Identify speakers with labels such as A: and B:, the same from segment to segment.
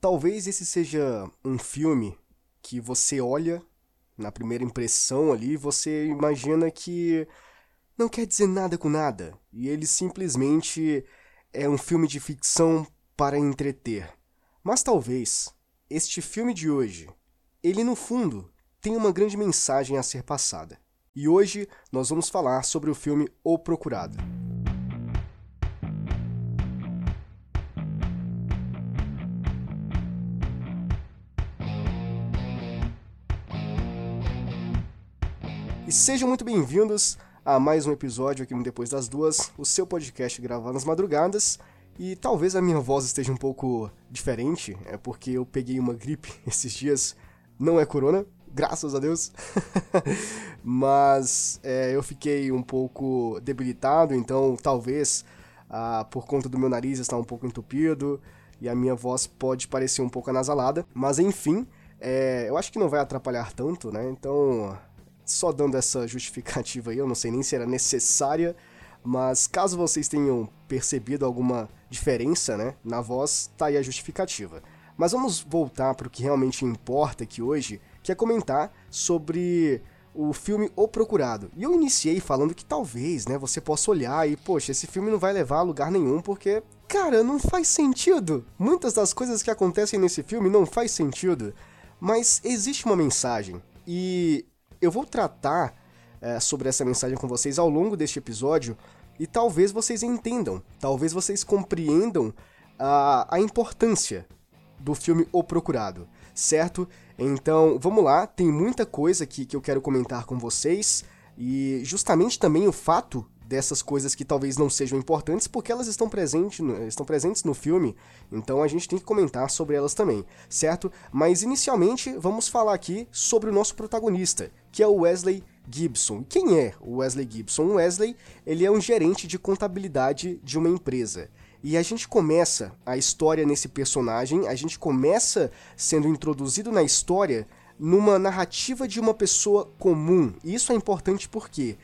A: Talvez esse seja um filme que você olha na primeira impressão ali, você imagina que não quer dizer nada com nada, e ele simplesmente é um filme de ficção para entreter. Mas talvez este filme de hoje, ele no fundo tem uma grande mensagem a ser passada. E hoje nós vamos falar sobre o filme O Procurado. E sejam muito bem-vindos a mais um episódio aqui no Depois das Duas, o seu podcast gravado nas madrugadas. E talvez a minha voz esteja um pouco diferente, é porque eu peguei uma gripe esses dias. Não é corona, graças a Deus. Mas é, eu fiquei um pouco debilitado, então talvez ah, por conta do meu nariz estar um pouco entupido e a minha voz pode parecer um pouco anasalada. Mas enfim, é, eu acho que não vai atrapalhar tanto, né? Então só dando essa justificativa aí, eu não sei nem se era necessária, mas caso vocês tenham percebido alguma diferença, né, na voz, tá aí a justificativa. Mas vamos voltar para o que realmente importa aqui hoje, que é comentar sobre o filme O Procurado. E eu iniciei falando que talvez, né, você possa olhar e, poxa, esse filme não vai levar a lugar nenhum porque, cara, não faz sentido. Muitas das coisas que acontecem nesse filme não faz sentido. Mas existe uma mensagem. E eu vou tratar é, sobre essa mensagem com vocês ao longo deste episódio e talvez vocês entendam, talvez vocês compreendam a, a importância do filme O Procurado, certo? Então, vamos lá, tem muita coisa aqui que eu quero comentar com vocês e justamente também o fato dessas coisas que talvez não sejam importantes, porque elas estão, presente estão presentes no filme, então a gente tem que comentar sobre elas também, certo? Mas inicialmente vamos falar aqui sobre o nosso protagonista, que é o Wesley Gibson. Quem é o Wesley Gibson? O Wesley, ele é um gerente de contabilidade de uma empresa. E a gente começa a história nesse personagem, a gente começa sendo introduzido na história numa narrativa de uma pessoa comum. E isso é importante porque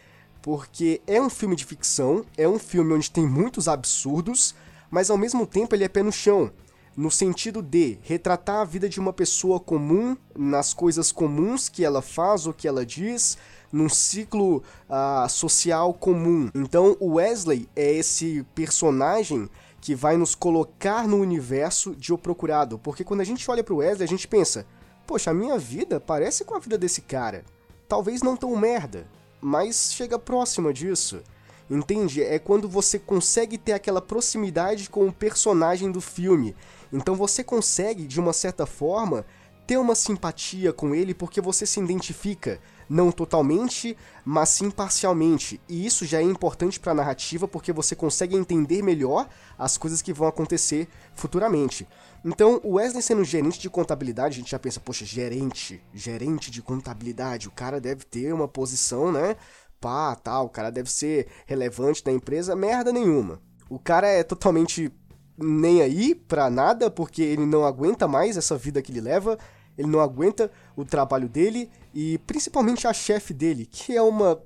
A: porque é um filme de ficção, é um filme onde tem muitos absurdos, mas ao mesmo tempo ele é pé no chão, no sentido de retratar a vida de uma pessoa comum, nas coisas comuns que ela faz ou que ela diz, num ciclo uh, social comum. Então o Wesley é esse personagem que vai nos colocar no universo de O Procurado, porque quando a gente olha para o Wesley a gente pensa, poxa, a minha vida parece com a vida desse cara. Talvez não tão merda, mas chega próxima disso. Entende? É quando você consegue ter aquela proximidade com o personagem do filme. Então você consegue, de uma certa forma, ter uma simpatia com ele porque você se identifica, não totalmente, mas sim parcialmente. E isso já é importante para a narrativa porque você consegue entender melhor as coisas que vão acontecer futuramente. Então, o Wesley sendo gerente de contabilidade, a gente já pensa, poxa, gerente, gerente de contabilidade, o cara deve ter uma posição, né? Pá, tal, o cara deve ser relevante na empresa, merda nenhuma. O cara é totalmente nem aí pra nada, porque ele não aguenta mais essa vida que ele leva, ele não aguenta o trabalho dele e principalmente a chefe dele, que é uma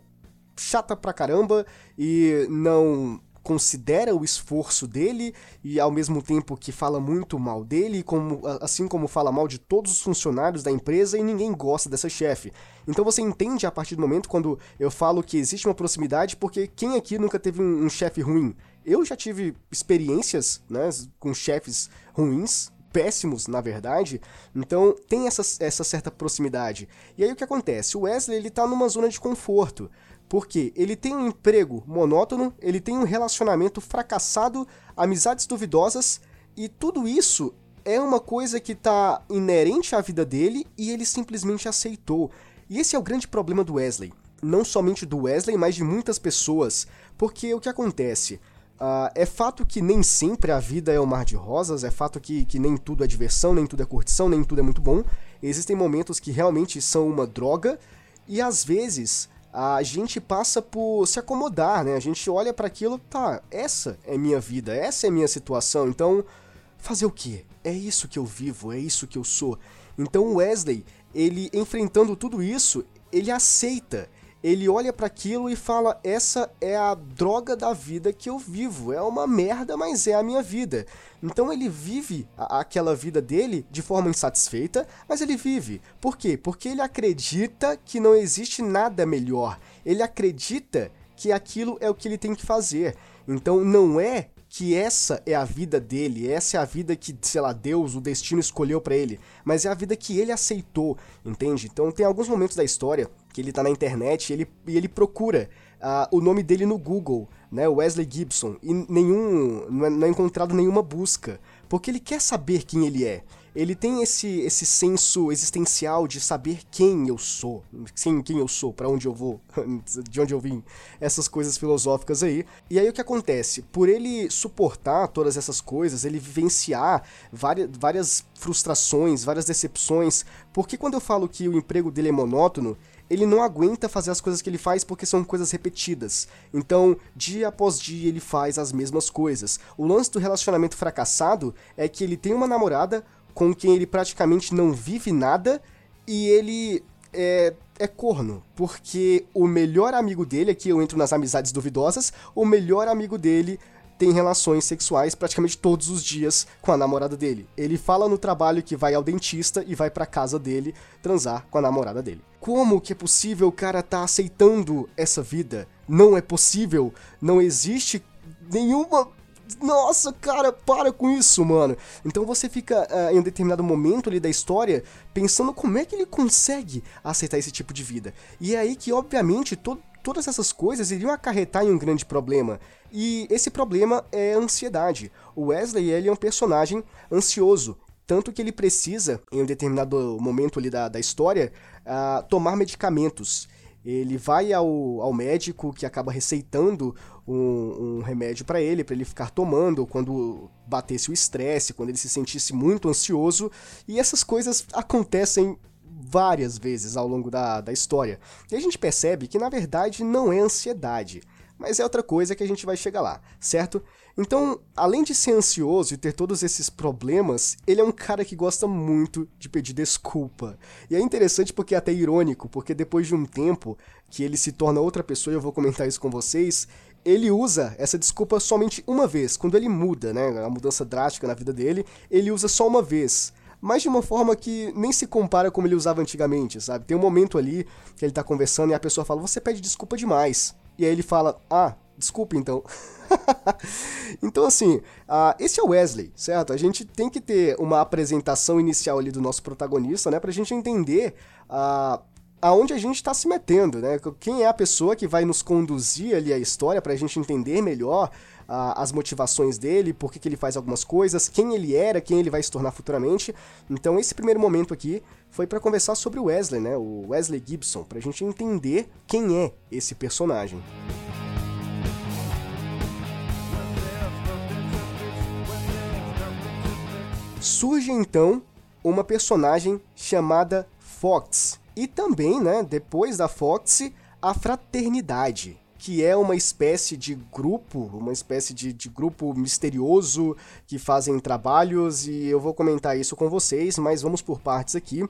A: chata pra caramba e não considera o esforço dele e ao mesmo tempo que fala muito mal dele, como, assim como fala mal de todos os funcionários da empresa e ninguém gosta dessa chefe. Então você entende a partir do momento quando eu falo que existe uma proximidade, porque quem aqui nunca teve um, um chefe ruim? Eu já tive experiências né, com chefes ruins, péssimos, na verdade. Então tem essa, essa certa proximidade. E aí o que acontece? O Wesley ele tá numa zona de conforto. Porque ele tem um emprego monótono, ele tem um relacionamento fracassado, amizades duvidosas, e tudo isso é uma coisa que está inerente à vida dele e ele simplesmente aceitou. E esse é o grande problema do Wesley. Não somente do Wesley, mas de muitas pessoas. Porque o que acontece? Uh, é fato que nem sempre a vida é um mar de rosas, é fato que, que nem tudo é diversão, nem tudo é curtição, nem tudo é muito bom. Existem momentos que realmente são uma droga, e às vezes a gente passa por se acomodar, né? A gente olha para aquilo, tá, essa é minha vida, essa é minha situação, então fazer o quê? É isso que eu vivo, é isso que eu sou. Então Wesley, ele enfrentando tudo isso, ele aceita, ele olha para aquilo e fala: essa é a droga da vida que eu vivo. É uma merda, mas é a minha vida. Então ele vive a, aquela vida dele de forma insatisfeita, mas ele vive. Por quê? Porque ele acredita que não existe nada melhor. Ele acredita que aquilo é o que ele tem que fazer. Então não é que essa é a vida dele, essa é a vida que, sei lá, Deus, o destino escolheu para ele, mas é a vida que ele aceitou, entende? Então tem alguns momentos da história que ele tá na internet e ele, e ele procura uh, o nome dele no Google, né, Wesley Gibson, e nenhum, não é, não é encontrado nenhuma busca, porque ele quer saber quem ele é ele tem esse, esse senso existencial de saber quem eu sou, sim, quem eu sou, para onde eu vou, de onde eu vim, essas coisas filosóficas aí. E aí o que acontece? Por ele suportar todas essas coisas, ele vivenciar várias, várias frustrações, várias decepções, porque quando eu falo que o emprego dele é monótono, ele não aguenta fazer as coisas que ele faz porque são coisas repetidas. Então, dia após dia ele faz as mesmas coisas. O lance do relacionamento fracassado é que ele tem uma namorada, com quem ele praticamente não vive nada e ele é, é corno, porque o melhor amigo dele, aqui eu entro nas amizades duvidosas, o melhor amigo dele tem relações sexuais praticamente todos os dias com a namorada dele. Ele fala no trabalho que vai ao dentista e vai para casa dele transar com a namorada dele. Como que é possível o cara tá aceitando essa vida? Não é possível, não existe nenhuma nossa, cara, para com isso, mano. Então você fica uh, em um determinado momento ali da história pensando como é que ele consegue aceitar esse tipo de vida. E é aí que, obviamente, to todas essas coisas iriam acarretar em um grande problema. E esse problema é a ansiedade. O Wesley, ele é um personagem ansioso. Tanto que ele precisa, em um determinado momento ali da, da história, uh, tomar medicamentos ele vai ao, ao médico que acaba receitando um, um remédio para ele, para ele ficar tomando quando batesse o estresse, quando ele se sentisse muito ansioso, e essas coisas acontecem várias vezes ao longo da, da história. E a gente percebe que na verdade não é ansiedade, mas é outra coisa que a gente vai chegar lá, certo? Então, além de ser ansioso e ter todos esses problemas, ele é um cara que gosta muito de pedir desculpa. E é interessante porque é até irônico, porque depois de um tempo que ele se torna outra pessoa, e eu vou comentar isso com vocês, ele usa essa desculpa somente uma vez, quando ele muda, né, a mudança drástica na vida dele, ele usa só uma vez mas de uma forma que nem se compara como ele usava antigamente, sabe? Tem um momento ali que ele tá conversando e a pessoa fala: Você pede desculpa demais. E aí ele fala: Ah, desculpe então. então, assim, uh, esse é o Wesley, certo? A gente tem que ter uma apresentação inicial ali do nosso protagonista, né? Pra gente entender uh, aonde a gente está se metendo, né? Quem é a pessoa que vai nos conduzir ali a história para a gente entender melhor as motivações dele, por que, que ele faz algumas coisas, quem ele era, quem ele vai se tornar futuramente. Então esse primeiro momento aqui foi para conversar sobre o Wesley, né? O Wesley Gibson, para a gente entender quem é esse personagem. Surge então uma personagem chamada Fox, e também, né, depois da Fox, a Fraternidade, que é uma espécie de grupo, uma espécie de, de, grupo misterioso que fazem trabalhos e eu vou comentar isso com vocês, mas vamos por partes aqui.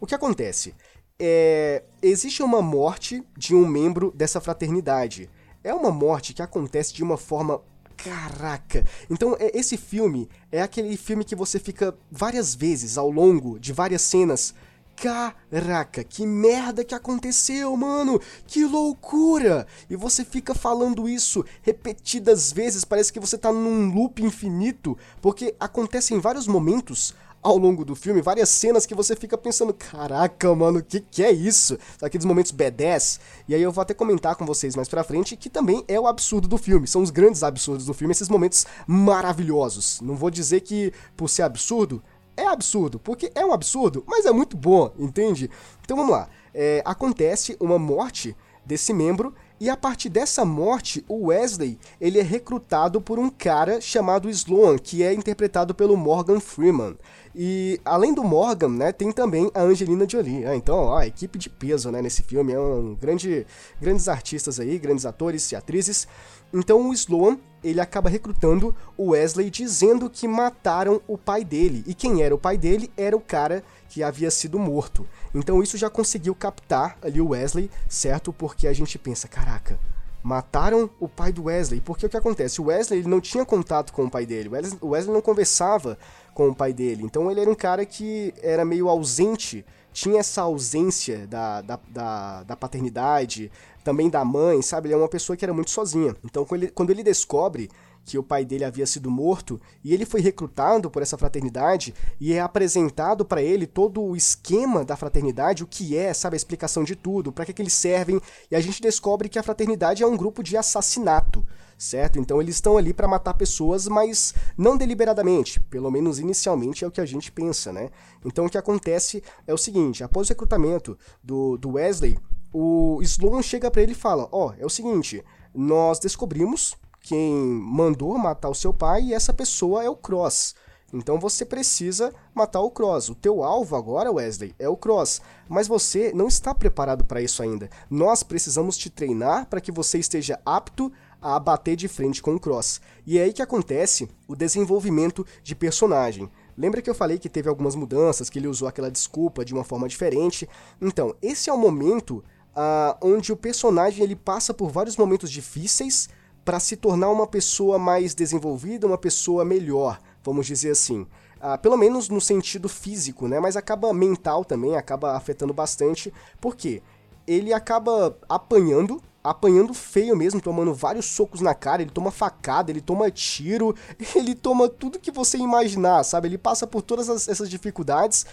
A: O que acontece? É, existe uma morte de um membro dessa fraternidade. É uma morte que acontece de uma forma Caraca! Então, é, esse filme é aquele filme que você fica várias vezes ao longo de várias cenas Caraca, que merda que aconteceu, mano! Que loucura! E você fica falando isso repetidas vezes, parece que você tá num loop infinito, porque acontece em vários momentos ao longo do filme, várias cenas que você fica pensando, caraca, mano, o que, que é isso? Aqueles momentos B10. E aí eu vou até comentar com vocês mais pra frente que também é o absurdo do filme. São os grandes absurdos do filme, esses momentos maravilhosos. Não vou dizer que por ser absurdo, é absurdo, porque é um absurdo, mas é muito bom, entende? Então vamos lá. É, acontece uma morte desse membro e a partir dessa morte, o Wesley ele é recrutado por um cara chamado Sloan, que é interpretado pelo Morgan Freeman. E além do Morgan, né, tem também a Angelina Jolie. Ah, então, ó, a equipe de peso, né, nesse filme. É um grande, grandes artistas aí, grandes atores e atrizes. Então o Sloan, ele acaba recrutando o Wesley dizendo que mataram o pai dele. E quem era o pai dele era o cara que havia sido morto. Então isso já conseguiu captar ali o Wesley, certo? Porque a gente pensa, caraca, mataram o pai do Wesley. Porque o que acontece? O Wesley ele não tinha contato com o pai dele. O Wesley não conversava com o pai dele. Então ele era um cara que era meio ausente, tinha essa ausência da, da, da, da paternidade, também da mãe, sabe? Ele é uma pessoa que era muito sozinha. Então quando ele, quando ele descobre que o pai dele havia sido morto e ele foi recrutado por essa fraternidade e é apresentado para ele todo o esquema da fraternidade, o que é, sabe, a explicação de tudo, para que, que eles servem, e a gente descobre que a fraternidade é um grupo de assassinato certo? Então eles estão ali para matar pessoas, mas não deliberadamente, pelo menos inicialmente é o que a gente pensa, né? Então o que acontece é o seguinte: após o recrutamento do, do Wesley, o Sloan chega para ele e fala: Ó, oh, é o seguinte, nós descobrimos quem mandou matar o seu pai e essa pessoa é o Cross. Então você precisa matar o Cross. O teu alvo agora, Wesley, é o Cross. Mas você não está preparado para isso ainda. Nós precisamos te treinar para que você esteja apto a bater de frente com o Cross. E é aí que acontece o desenvolvimento de personagem. Lembra que eu falei que teve algumas mudanças, que ele usou aquela desculpa de uma forma diferente? Então, esse é o momento uh, onde o personagem ele passa por vários momentos difíceis para se tornar uma pessoa mais desenvolvida, uma pessoa melhor, vamos dizer assim. Uh, pelo menos no sentido físico, né? Mas acaba mental também, acaba afetando bastante. Por quê? Ele acaba apanhando apanhando feio mesmo, tomando vários socos na cara, ele toma facada, ele toma tiro, ele toma tudo que você imaginar, sabe? Ele passa por todas as, essas dificuldades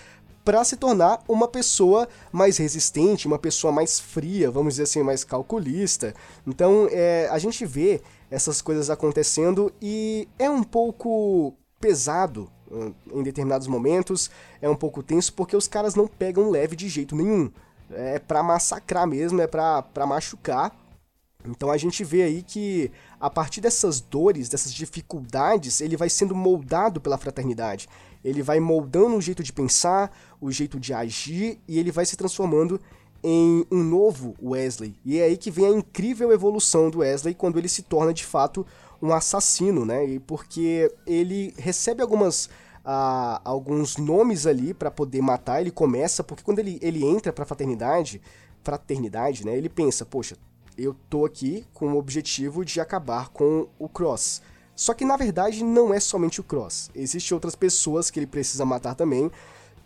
A: para se tornar uma pessoa mais resistente, uma pessoa mais fria, vamos dizer assim, mais calculista. Então, é, a gente vê essas coisas acontecendo e é um pouco pesado em determinados momentos, é um pouco tenso porque os caras não pegam leve de jeito nenhum. É para massacrar mesmo, é para machucar. Então a gente vê aí que a partir dessas dores, dessas dificuldades, ele vai sendo moldado pela fraternidade. Ele vai moldando o jeito de pensar, o jeito de agir e ele vai se transformando em um novo Wesley. E é aí que vem a incrível evolução do Wesley quando ele se torna de fato um assassino, né? E porque ele recebe algumas uh, alguns nomes ali para poder matar, ele começa porque quando ele, ele entra para fraternidade, fraternidade, né? Ele pensa, poxa, eu tô aqui com o objetivo de acabar com o Cross. Só que na verdade não é somente o Cross. Existem outras pessoas que ele precisa matar também.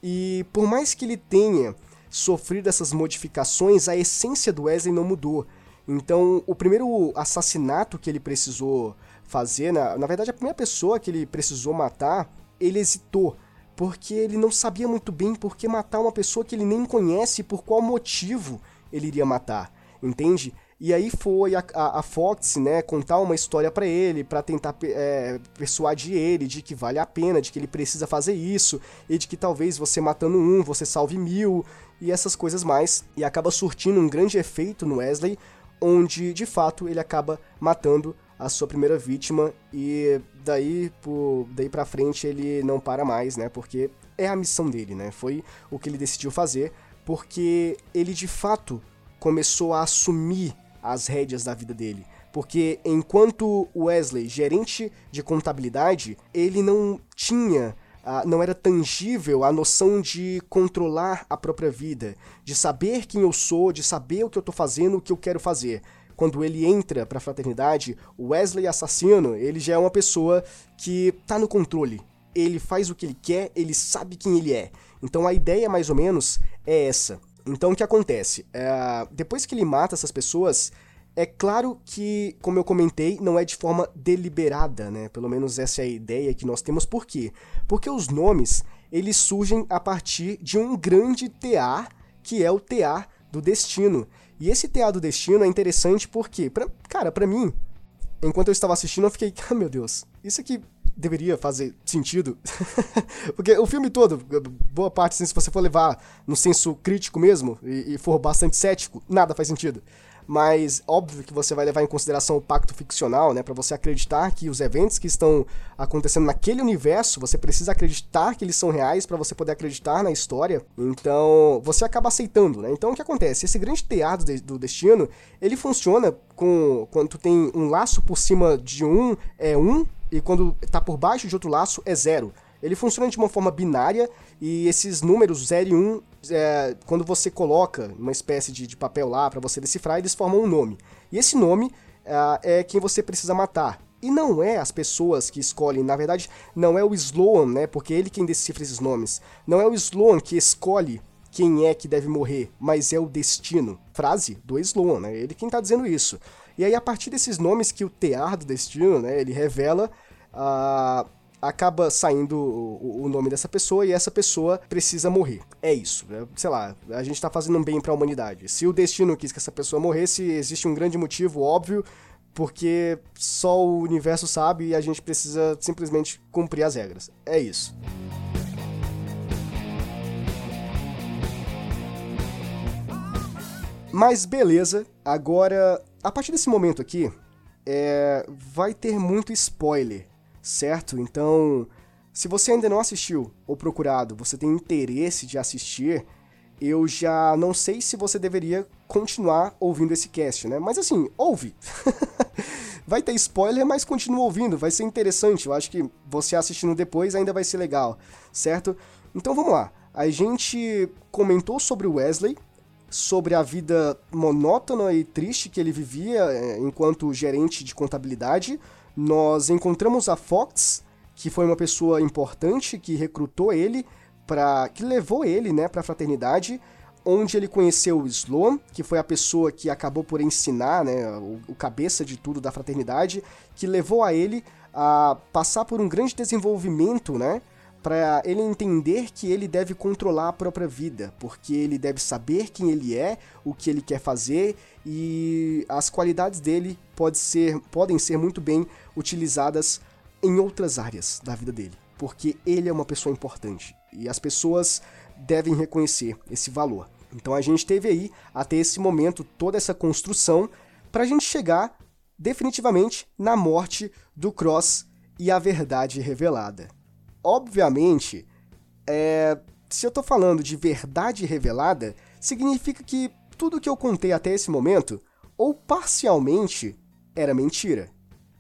A: E por mais que ele tenha sofrido essas modificações, a essência do Wesley não mudou. Então, o primeiro assassinato que ele precisou fazer, na, na verdade, a primeira pessoa que ele precisou matar, ele hesitou. Porque ele não sabia muito bem por que matar uma pessoa que ele nem conhece e por qual motivo ele iria matar. Entende? E aí foi a, a, a Fox, né, contar uma história para ele, para tentar é, persuadir ele de que vale a pena, de que ele precisa fazer isso, e de que talvez você matando um, você salve mil, e essas coisas mais. E acaba surtindo um grande efeito no Wesley, onde de fato ele acaba matando a sua primeira vítima e daí por daí para frente ele não para mais, né? Porque é a missão dele, né? Foi o que ele decidiu fazer, porque ele de fato começou a assumir as rédeas da vida dele. Porque enquanto Wesley, gerente de contabilidade, ele não tinha Uh, não era tangível a noção de controlar a própria vida, de saber quem eu sou, de saber o que eu estou fazendo, o que eu quero fazer. Quando ele entra para a fraternidade, o Wesley assassino, ele já é uma pessoa que está no controle. Ele faz o que ele quer, ele sabe quem ele é. Então a ideia mais ou menos é essa. Então o que acontece? É, depois que ele mata essas pessoas, é claro que, como eu comentei, não é de forma deliberada, né? Pelo menos essa é a ideia que nós temos. Por quê? Porque os nomes, eles surgem a partir de um grande TA, que é o TA do destino. E esse TA do destino é interessante porque, pra, cara, para mim, enquanto eu estava assistindo, eu fiquei, ah, meu Deus, isso aqui deveria fazer sentido. Porque o filme todo, boa parte, assim, se você for levar no senso crítico mesmo e, e for bastante cético, nada faz sentido. mas óbvio que você vai levar em consideração o pacto ficcional, né, para você acreditar que os eventos que estão acontecendo naquele universo, você precisa acreditar que eles são reais para você poder acreditar na história. Então, você acaba aceitando, né? Então, o que acontece? Esse grande teatro do destino, ele funciona com quando tu tem um laço por cima de um é um e quando tá por baixo de outro laço é zero. Ele funciona de uma forma binária e esses números 0 e 1, um, é, quando você coloca uma espécie de, de papel lá para você decifrar, eles formam um nome. E esse nome é, é quem você precisa matar. E não é as pessoas que escolhem, na verdade, não é o Sloan, né? Porque ele quem decifra esses nomes. Não é o Sloan que escolhe quem é que deve morrer, mas é o destino. Frase do Sloan, né? Ele quem tá dizendo isso. E aí, a partir desses nomes que o tear do destino, né? Ele revela. Uh, acaba saindo o, o, nome dessa pessoa e essa pessoa precisa morrer. É isso. É, sei lá, a gente tá fazendo um bem para a humanidade. Se o destino quis que essa pessoa morresse, existe um grande motivo óbvio, porque só o universo sabe e a gente precisa simplesmente cumprir as regras. É isso. Mas beleza, agora, a partir desse momento aqui, é, vai ter muito spoiler certo? Então, se você ainda não assistiu ou procurado, você tem interesse de assistir, eu já não sei se você deveria continuar ouvindo esse cast, né? Mas assim, ouve. vai ter spoiler, mas continua ouvindo, vai ser interessante. Eu acho que você assistindo depois ainda vai ser legal, certo? Então vamos lá. A gente comentou sobre o Wesley, sobre a vida monótona e triste que ele vivia eh, enquanto gerente de contabilidade nós encontramos a Fox, que foi uma pessoa importante que recrutou ele para que levou ele, né, para a fraternidade, onde ele conheceu o Sloan, que foi a pessoa que acabou por ensinar, né, o, o cabeça de tudo da fraternidade, que levou a ele a passar por um grande desenvolvimento, né, para ele entender que ele deve controlar a própria vida, porque ele deve saber quem ele é, o que ele quer fazer e as qualidades dele pode ser, podem ser muito bem utilizadas em outras áreas da vida dele, porque ele é uma pessoa importante e as pessoas devem reconhecer esse valor. Então a gente teve aí até esse momento toda essa construção para a gente chegar definitivamente na morte do Cross e a verdade revelada obviamente, é, se eu tô falando de verdade revelada, significa que tudo que eu contei até esse momento, ou parcialmente, era mentira.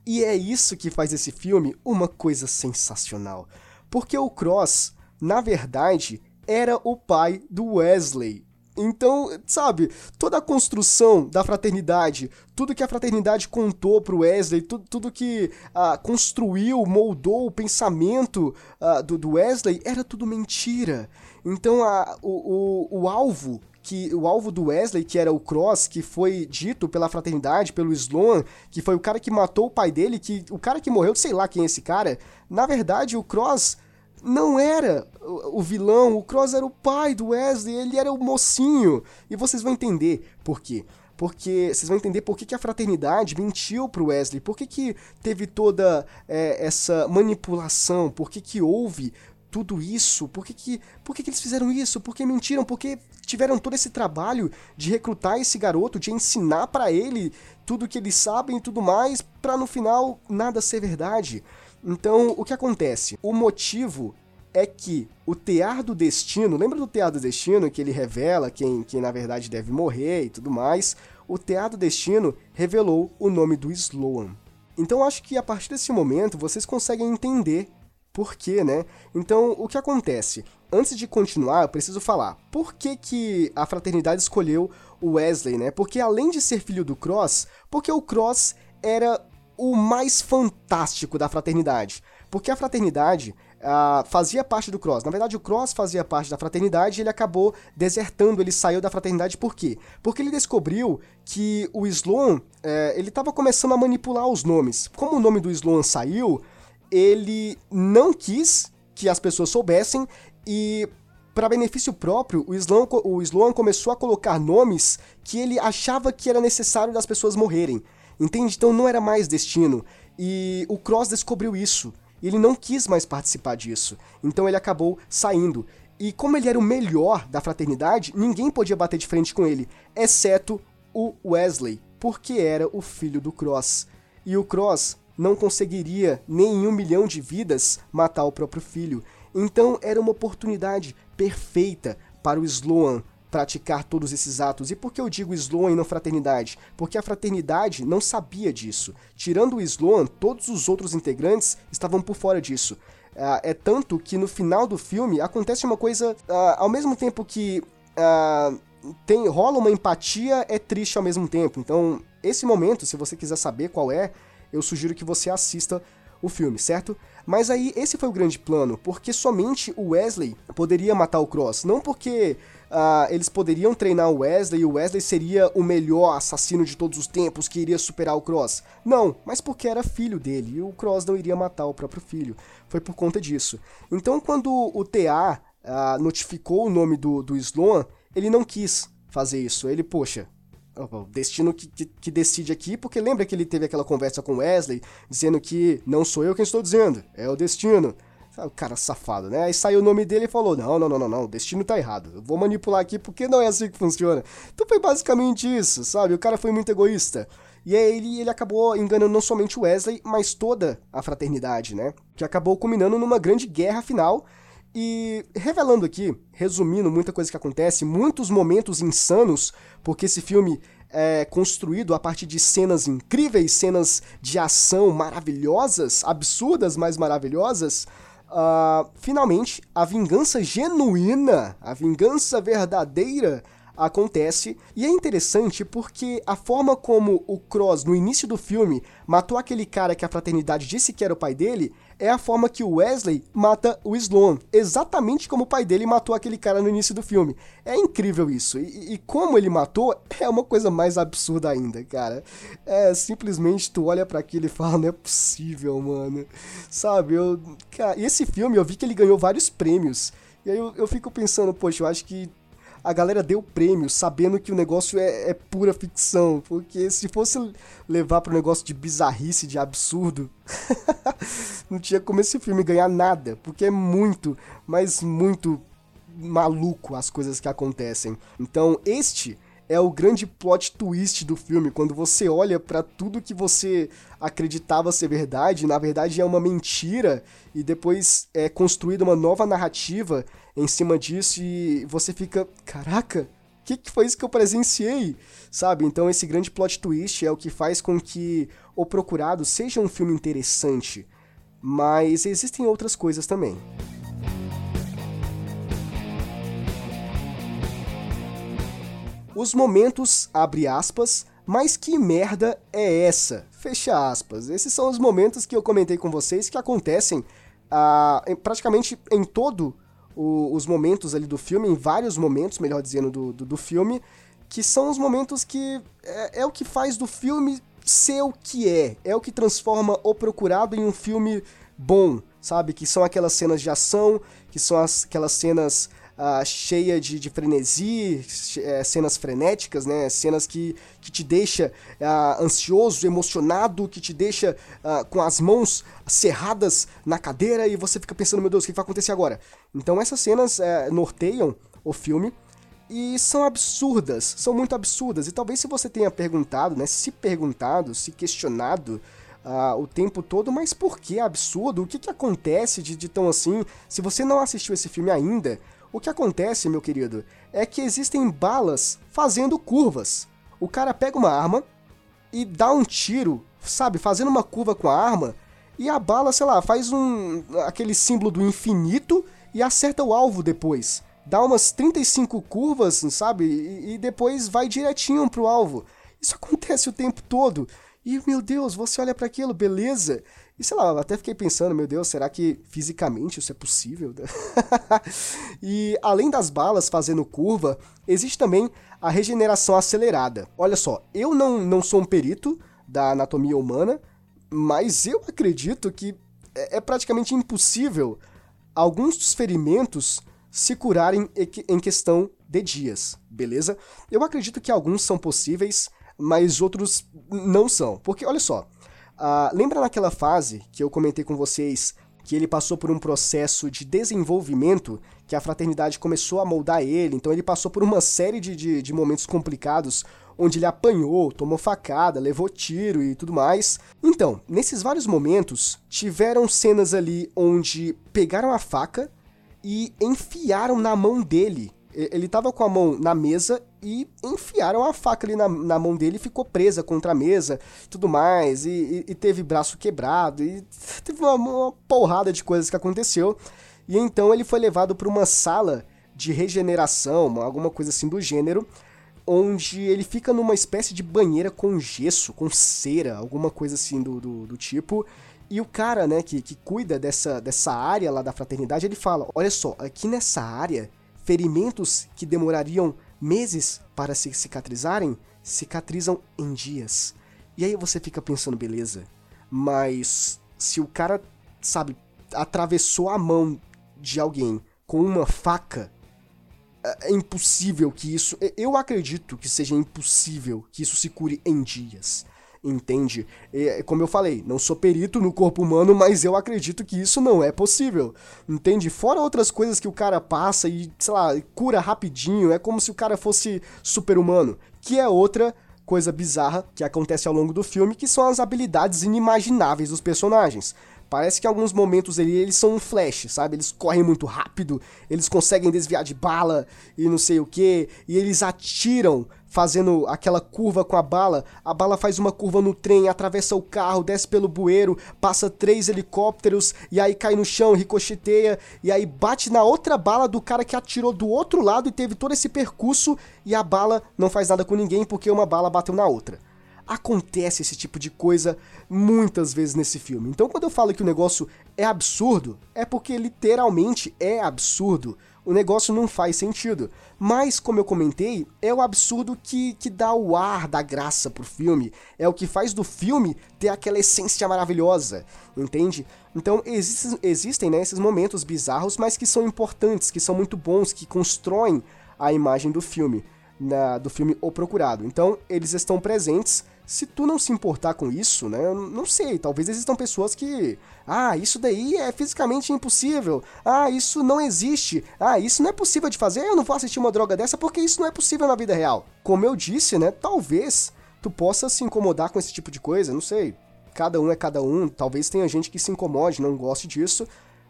A: E é isso que faz esse filme uma coisa sensacional. Porque o Cross, na verdade, era o pai do Wesley, então, sabe, toda a construção da fraternidade, tudo que a fraternidade contou pro Wesley, tudo, tudo que uh, construiu, moldou o pensamento uh, do, do, Wesley, era tudo mentira. Então, uh, o, o, o alvo que o alvo do Wesley, que era o Cross, que foi dito pela fraternidade, pelo Sloan, que foi o cara que matou o pai dele, que o cara que morreu, sei lá quem é esse cara, na verdade o Cross não era o vilão, o Cross era o pai do Wesley, ele era o mocinho. E vocês vão entender por quê. Porque vocês vão entender por que, que a fraternidade mentiu pro Wesley, por que, que teve toda é, essa manipulação, por que, que houve tudo isso, por que, que, por que, que eles fizeram isso, por que mentiram, por que tiveram todo esse trabalho de recrutar esse garoto, de ensinar para ele tudo que eles sabem e tudo mais, para no final nada ser verdade. Então, o que acontece? O motivo é que o tear do destino, lembra do tear do destino que ele revela quem, quem na verdade deve morrer e tudo mais? O tear do destino revelou o nome do Sloan. Então acho que a partir desse momento vocês conseguem entender por quê, né? Então o que acontece? Antes de continuar, eu preciso falar por que, que a fraternidade escolheu o Wesley, né? Porque além de ser filho do Cross, porque o Cross era o mais fantástico da fraternidade. Porque a fraternidade uh, fazia parte do Cross. Na verdade, o Cross fazia parte da fraternidade e ele acabou desertando, ele saiu da fraternidade por quê? Porque ele descobriu que o Sloan, eh, ele estava começando a manipular os nomes. Como o nome do Sloan saiu, ele não quis que as pessoas soubessem e para benefício próprio, o Sloan, o Sloan começou a colocar nomes que ele achava que era necessário das pessoas morrerem. Entende? Então não era mais destino. E o Cross descobriu isso. E ele não quis mais participar disso. Então ele acabou saindo. E como ele era o melhor da fraternidade, ninguém podia bater de frente com ele, exceto o Wesley, porque era o filho do Cross. E o Cross não conseguiria nem em um milhão de vidas matar o próprio filho. Então era uma oportunidade perfeita para o Sloan praticar todos esses atos. E por que eu digo Sloan e não fraternidade? Porque a fraternidade não sabia disso. Tirando o Sloan, todos os outros integrantes estavam por fora disso. Uh, é tanto que no final do filme acontece uma coisa, uh, ao mesmo tempo que uh, tem rola uma empatia, é triste ao mesmo tempo. Então, esse momento, se você quiser saber qual é, eu sugiro que você assista o filme, certo? Mas aí esse foi o grande plano, porque somente o Wesley poderia matar o Cross, não porque uh, eles poderiam treinar o Wesley e o Wesley seria o melhor assassino de todos os tempos que iria superar o Cross. Não, mas porque era filho dele e o Cross não iria matar o próprio filho. Foi por conta disso. Então, quando o TA uh, notificou o nome do, do Sloan, ele não quis fazer isso. Ele, poxa, o destino que, que, que, decide aqui, porque lembra que ele teve aquela conversa com Wesley, dizendo que não sou eu quem estou dizendo, é o destino. O cara safado, né? Aí saiu o nome dele e falou: Não, não, não, não, não, o destino tá errado. Eu vou manipular aqui porque não é assim que funciona. Então foi basicamente isso, sabe? O cara foi muito egoísta. E aí ele, ele acabou enganando não somente Wesley, mas toda a fraternidade, né? Que acabou culminando numa grande guerra final. E revelando aqui, resumindo muita coisa que acontece, muitos momentos insanos, porque esse filme é construído a partir de cenas incríveis, cenas de ação maravilhosas, absurdas, mas maravilhosas. Uh, finalmente, a vingança genuína, a vingança verdadeira acontece. E é interessante porque a forma como o Cross, no início do filme, matou aquele cara que a fraternidade disse que era o pai dele, é a forma que o Wesley mata o Sloan. Exatamente como o pai dele matou aquele cara no início do filme. É incrível isso. E, e como ele matou é uma coisa mais absurda ainda, cara. É simplesmente tu olha para aquilo e fala, não é possível, mano. Sabe, eu. Cara, esse filme eu vi que ele ganhou vários prêmios. E aí eu, eu fico pensando, poxa, eu acho que a galera deu prêmio sabendo que o negócio é, é pura ficção. Porque se fosse levar pro negócio de bizarrice, de absurdo, não tinha como esse filme ganhar nada. Porque é muito, mas muito maluco as coisas que acontecem. Então, este é o grande plot twist do filme, quando você olha para tudo que você acreditava ser verdade, na verdade é uma mentira, e depois é construída uma nova narrativa em cima disso e você fica, caraca, o que, que foi isso que eu presenciei? Sabe? Então esse grande plot twist é o que faz com que O Procurado seja um filme interessante, mas existem outras coisas também. Os momentos, abre aspas, mas que merda é essa? Fecha aspas. Esses são os momentos que eu comentei com vocês que acontecem ah, em, praticamente em todo o, os momentos ali do filme, em vários momentos, melhor dizendo, do, do, do filme, que são os momentos que é, é, o que faz do filme ser o que é, é o que transforma O Procurado em um filme bom, sabe? Que são aquelas cenas de ação, que são as, aquelas cenas uh, cheia de, de frenesi, é, cenas frenéticas, né? Cenas que, que te deixa uh, ansioso, emocionado, que te deixa uh, com as mãos cerradas na cadeira e você fica pensando, meu Deus, o que vai acontecer agora? Então essas cenas uh, norteiam o filme e são absurdas, são muito absurdas. E talvez se você tenha perguntado, né, se perguntado, se questionado uh, o tempo todo, mas por que absurdo? O que, que acontece de, de tão assim? Se você não assistiu esse filme ainda, o que acontece, meu querido, é que existem balas fazendo curvas. O cara pega uma arma e dá um tiro, sabe, fazendo uma curva com a arma, e a bala, sei lá, faz um aquele símbolo do infinito e acerta o alvo depois. Dá umas 35 curvas, sabe? E, e depois vai direitinho pro alvo. Isso acontece o tempo todo. E, meu Deus, você olha para aquilo, beleza? E sei lá, até fiquei pensando, meu Deus, será que fisicamente isso é possível? e além das balas fazendo curva, existe também a regeneração acelerada. Olha só, eu não, não sou um perito da anatomia humana, mas eu acredito que é, é praticamente impossível alguns dos ferimentos se curarem em questão de dias, beleza? Eu acredito que alguns são possíveis, mas outros não são. Porque, olha só, Uh, lembra naquela fase que eu comentei com vocês que ele passou por um processo de desenvolvimento, que a fraternidade começou a moldar ele, então ele passou por uma série de, de, de momentos complicados onde ele apanhou, tomou facada, levou tiro e tudo mais. Então, nesses vários momentos, tiveram cenas ali onde pegaram a faca e enfiaram na mão dele. Ele tava com a mão na mesa e enfiaram a faca ali na, na mão dele e ficou presa contra a mesa tudo mais. E, e, e teve braço quebrado e teve uma, uma porrada de coisas que aconteceu. E então ele foi levado para uma sala de regeneração, alguma coisa assim do gênero, onde ele fica numa espécie de banheira com gesso, com cera, alguma coisa assim do, do, do tipo. E o cara, né, que, que cuida dessa, dessa área lá da fraternidade, ele fala: olha só, aqui nessa área, ferimentos que demorariam meses para se cicatrizarem, cicatrizam em dias. E aí você fica pensando, beleza, mas se o cara, sabe, atravessou a mão de alguém com uma faca, é, é impossível que isso. Eu acredito que seja impossível que isso se cure em dias. Entende? E, como eu falei, não sou perito no corpo humano, mas eu acredito que isso não é possível. Entende? Fora outras coisas que o cara passa e, sei lá, cura rapidinho, é como se o cara fosse super-humano. Que é outra coisa bizarra que acontece ao longo do filme, que são as habilidades inimagináveis dos personagens. Parece que em alguns momentos ali eles são um flash, sabe? Eles correm muito rápido, eles conseguem desviar de bala e não sei o que, e eles atiram fazendo aquela curva com a bala. A bala faz uma curva no trem, atravessa o carro, desce pelo bueiro, passa três helicópteros e aí cai no chão, ricocheteia e aí bate na outra bala do cara que atirou do outro lado e teve todo esse percurso e a bala não faz nada com ninguém porque uma bala bateu na outra acontece esse tipo de coisa muitas vezes nesse filme. Então, quando eu falo que o negócio é absurdo, é porque literalmente é absurdo. O negócio não faz sentido. Mas, como eu comentei, é o absurdo que, que dá o ar da graça pro filme. É o que faz do filme ter aquela essência maravilhosa, entende? Então, existem, né, esses momentos bizarros, mas que são importantes, que são muito bons, que constroem a imagem do filme. Na, do filme O Procurado. Então, eles estão presentes se tu não se importar com isso, né? Eu não sei, talvez existam pessoas que. Ah, isso daí é fisicamente impossível. Ah, isso não existe. Ah, isso não é possível de fazer. Eu não vou assistir uma droga dessa porque isso não é possível na vida real. Como eu disse, né? Talvez tu possa se incomodar com esse tipo de coisa, não sei. Cada um é cada um. Talvez tenha gente que se incomode, não goste disso.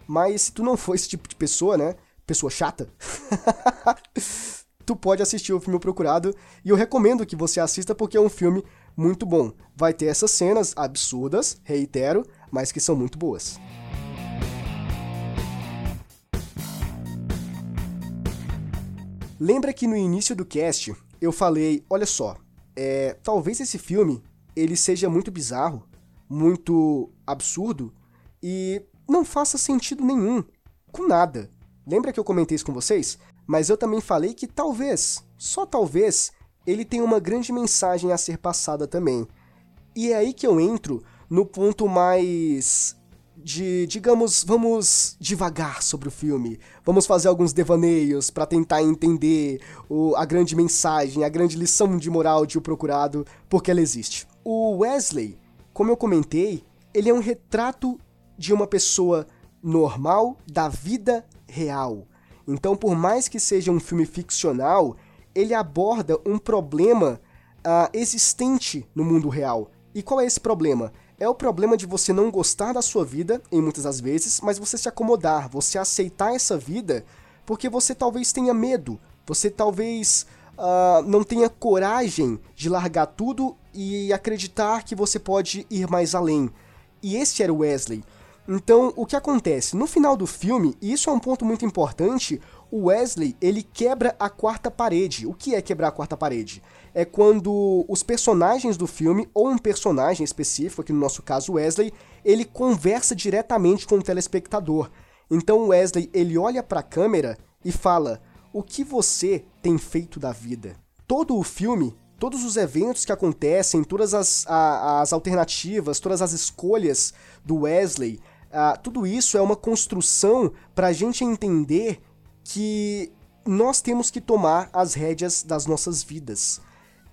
A: Mas se tu não for esse tipo de pessoa, né? Pessoa chata. tu pode assistir o filme Procurado. E eu recomendo que você assista porque é um filme muito bom. Vai ter essas cenas absurdas, reitero, mas que são muito boas. Lembra que no início do cast eu falei, olha só, é, talvez esse filme ele seja muito bizarro, muito absurdo e não faça sentido nenhum com nada. Lembra que eu comentei isso com vocês? Mas eu também falei que talvez, só talvez, ele tem uma grande mensagem a ser passada também. E é aí que eu entro no ponto mais de, digamos, vamos devagar sobre o filme, vamos fazer alguns devaneios para tentar entender o, a grande mensagem, a grande lição de moral de O Procurado, porque ela existe. O Wesley, como eu comentei, ele é um retrato de uma pessoa normal da vida real. Então, por mais que seja um filme ficcional, ele aborda um problema uh, existente no mundo real. E qual é esse problema? É o problema de você não gostar da sua vida, em muitas das vezes, mas você se acomodar, você aceitar essa vida, porque você talvez tenha medo, você talvez uh, não tenha coragem de largar tudo e acreditar que você pode ir mais além. E esse era o Wesley. Então, o que acontece? No final do filme, e isso é um ponto muito importante, o Wesley, ele quebra a quarta parede. O que é quebrar a quarta parede? É quando os personagens do filme, ou um personagem específico, aqui no nosso caso Wesley, ele conversa diretamente com o telespectador. Então Wesley, ele olha para a câmera e fala: "O que você tem feito da vida?". Todo o filme, todos os eventos que acontecem, todas as, a, as alternativas, todas as escolhas do Wesley, tudo isso é uma construção para a gente entender que nós temos que tomar as rédeas das nossas vidas.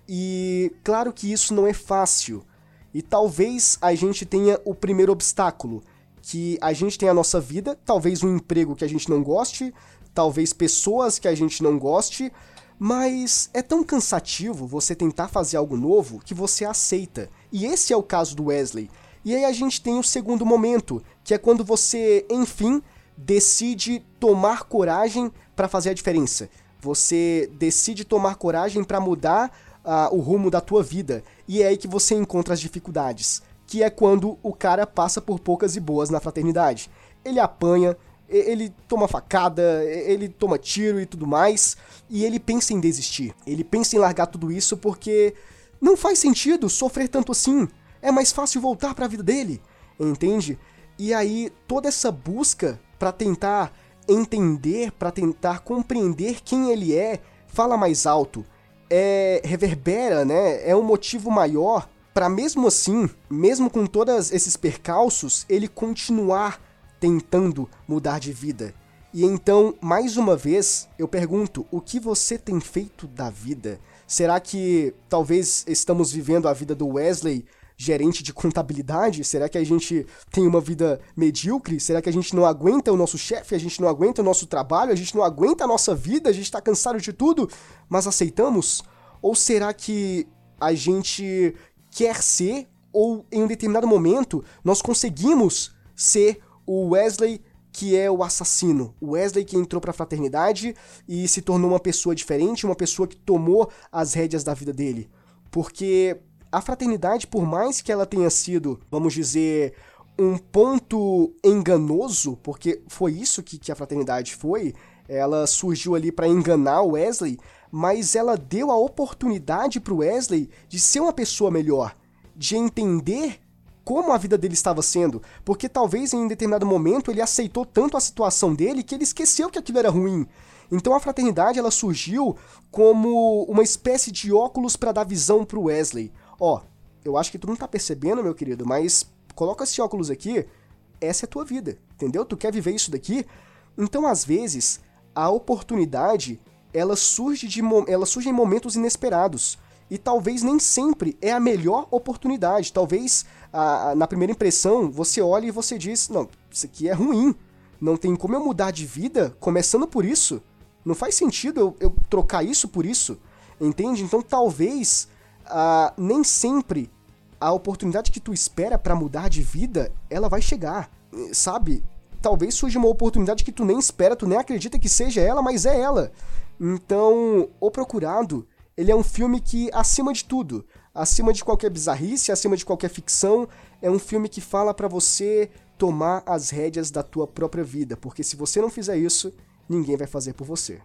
A: E claro que isso não é fácil. E talvez a gente tenha o primeiro obstáculo, que a gente tem a nossa vida, talvez um emprego que a gente não goste, talvez pessoas que a gente não goste, Mas é tão cansativo você tentar fazer algo novo que você aceita. E esse é o caso do Wesley. E aí a gente tem o segundo momento, que é quando você, enfim, decide tomar coragem para fazer a diferença. Você decide tomar coragem para mudar uh, o rumo da tua vida. E é aí que você encontra as dificuldades, que é quando o cara passa por poucas e boas na fraternidade. Ele apanha, ele toma facada, ele toma tiro e tudo mais, e ele pensa em desistir. Ele pensa em largar tudo isso porque não faz sentido sofrer tanto assim. É mais fácil voltar para a vida dele, entende? E aí toda essa busca para tentar entender, para tentar compreender quem ele é, fala mais alto, é reverbera, né? É um motivo maior para mesmo assim, mesmo com todos esses percalços, ele continuar tentando mudar de vida. E então, mais uma vez, eu pergunto: o que você tem feito da vida? Será que talvez estamos vivendo a vida do Wesley, gerente de contabilidade? Será que a gente tem uma vida medíocre? Será que a gente não aguenta o nosso chefe? A gente não aguenta o nosso trabalho? A gente não aguenta a nossa vida? A gente está cansado de tudo, mas aceitamos? Ou será que a gente quer ser, ou em um determinado momento nós conseguimos ser o Wesley que é o assassino. O Wesley que entrou para a fraternidade e se tornou uma pessoa diferente, uma pessoa que tomou as rédeas da vida dele. Porque a fraternidade, por mais que ela tenha sido, vamos dizer, um ponto enganoso, porque foi isso que, que a fraternidade foi, ela surgiu ali para enganar o Wesley, mas ela deu a oportunidade para o Wesley de ser uma pessoa melhor, de entender como a vida dele estava sendo, porque talvez em determinado momento ele aceitou tanto a situação dele que ele esqueceu que aquilo era ruim. Então a fraternidade ela surgiu como uma espécie de óculos para dar visão para Wesley. Ó, eu acho que tu não tá percebendo, meu querido, mas coloca esse óculos aqui, essa é a tua vida, entendeu? Tu quer viver isso daqui? Então às vezes a oportunidade ela surge de ela surge em momentos inesperados e talvez nem sempre é a melhor oportunidade. Talvez a, a, na primeira impressão você olha e você diz: não, isso aqui é ruim. Não tem como eu mudar de vida começando por isso. Não faz sentido eu, eu trocar isso por isso. Entende? Então talvez nem sempre a oportunidade que tu espera para mudar de vida ela vai chegar. Sabe? Talvez surja uma oportunidade que tu nem espera, tu nem acredita que seja ela, mas é ela. Então, o procurado ele é um filme que, acima de tudo, acima de qualquer bizarrice, acima de qualquer ficção, é um filme que fala para você tomar as rédeas da tua própria vida, porque se você não fizer isso, ninguém vai fazer por você.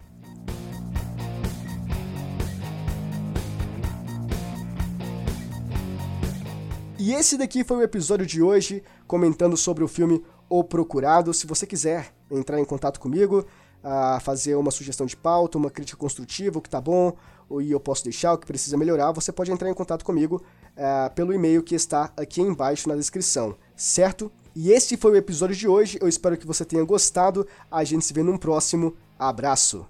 A: E esse daqui foi o episódio de hoje, comentando sobre o filme O Procurado. Se você quiser entrar em contato comigo, a fazer uma sugestão de pauta, uma crítica construtiva, o que tá bom, e eu posso deixar o que precisa melhorar, você pode entrar em contato comigo uh, pelo e-mail que está aqui embaixo na descrição, certo? E esse foi o episódio de hoje, eu espero que você tenha gostado, a gente se vê num próximo, abraço!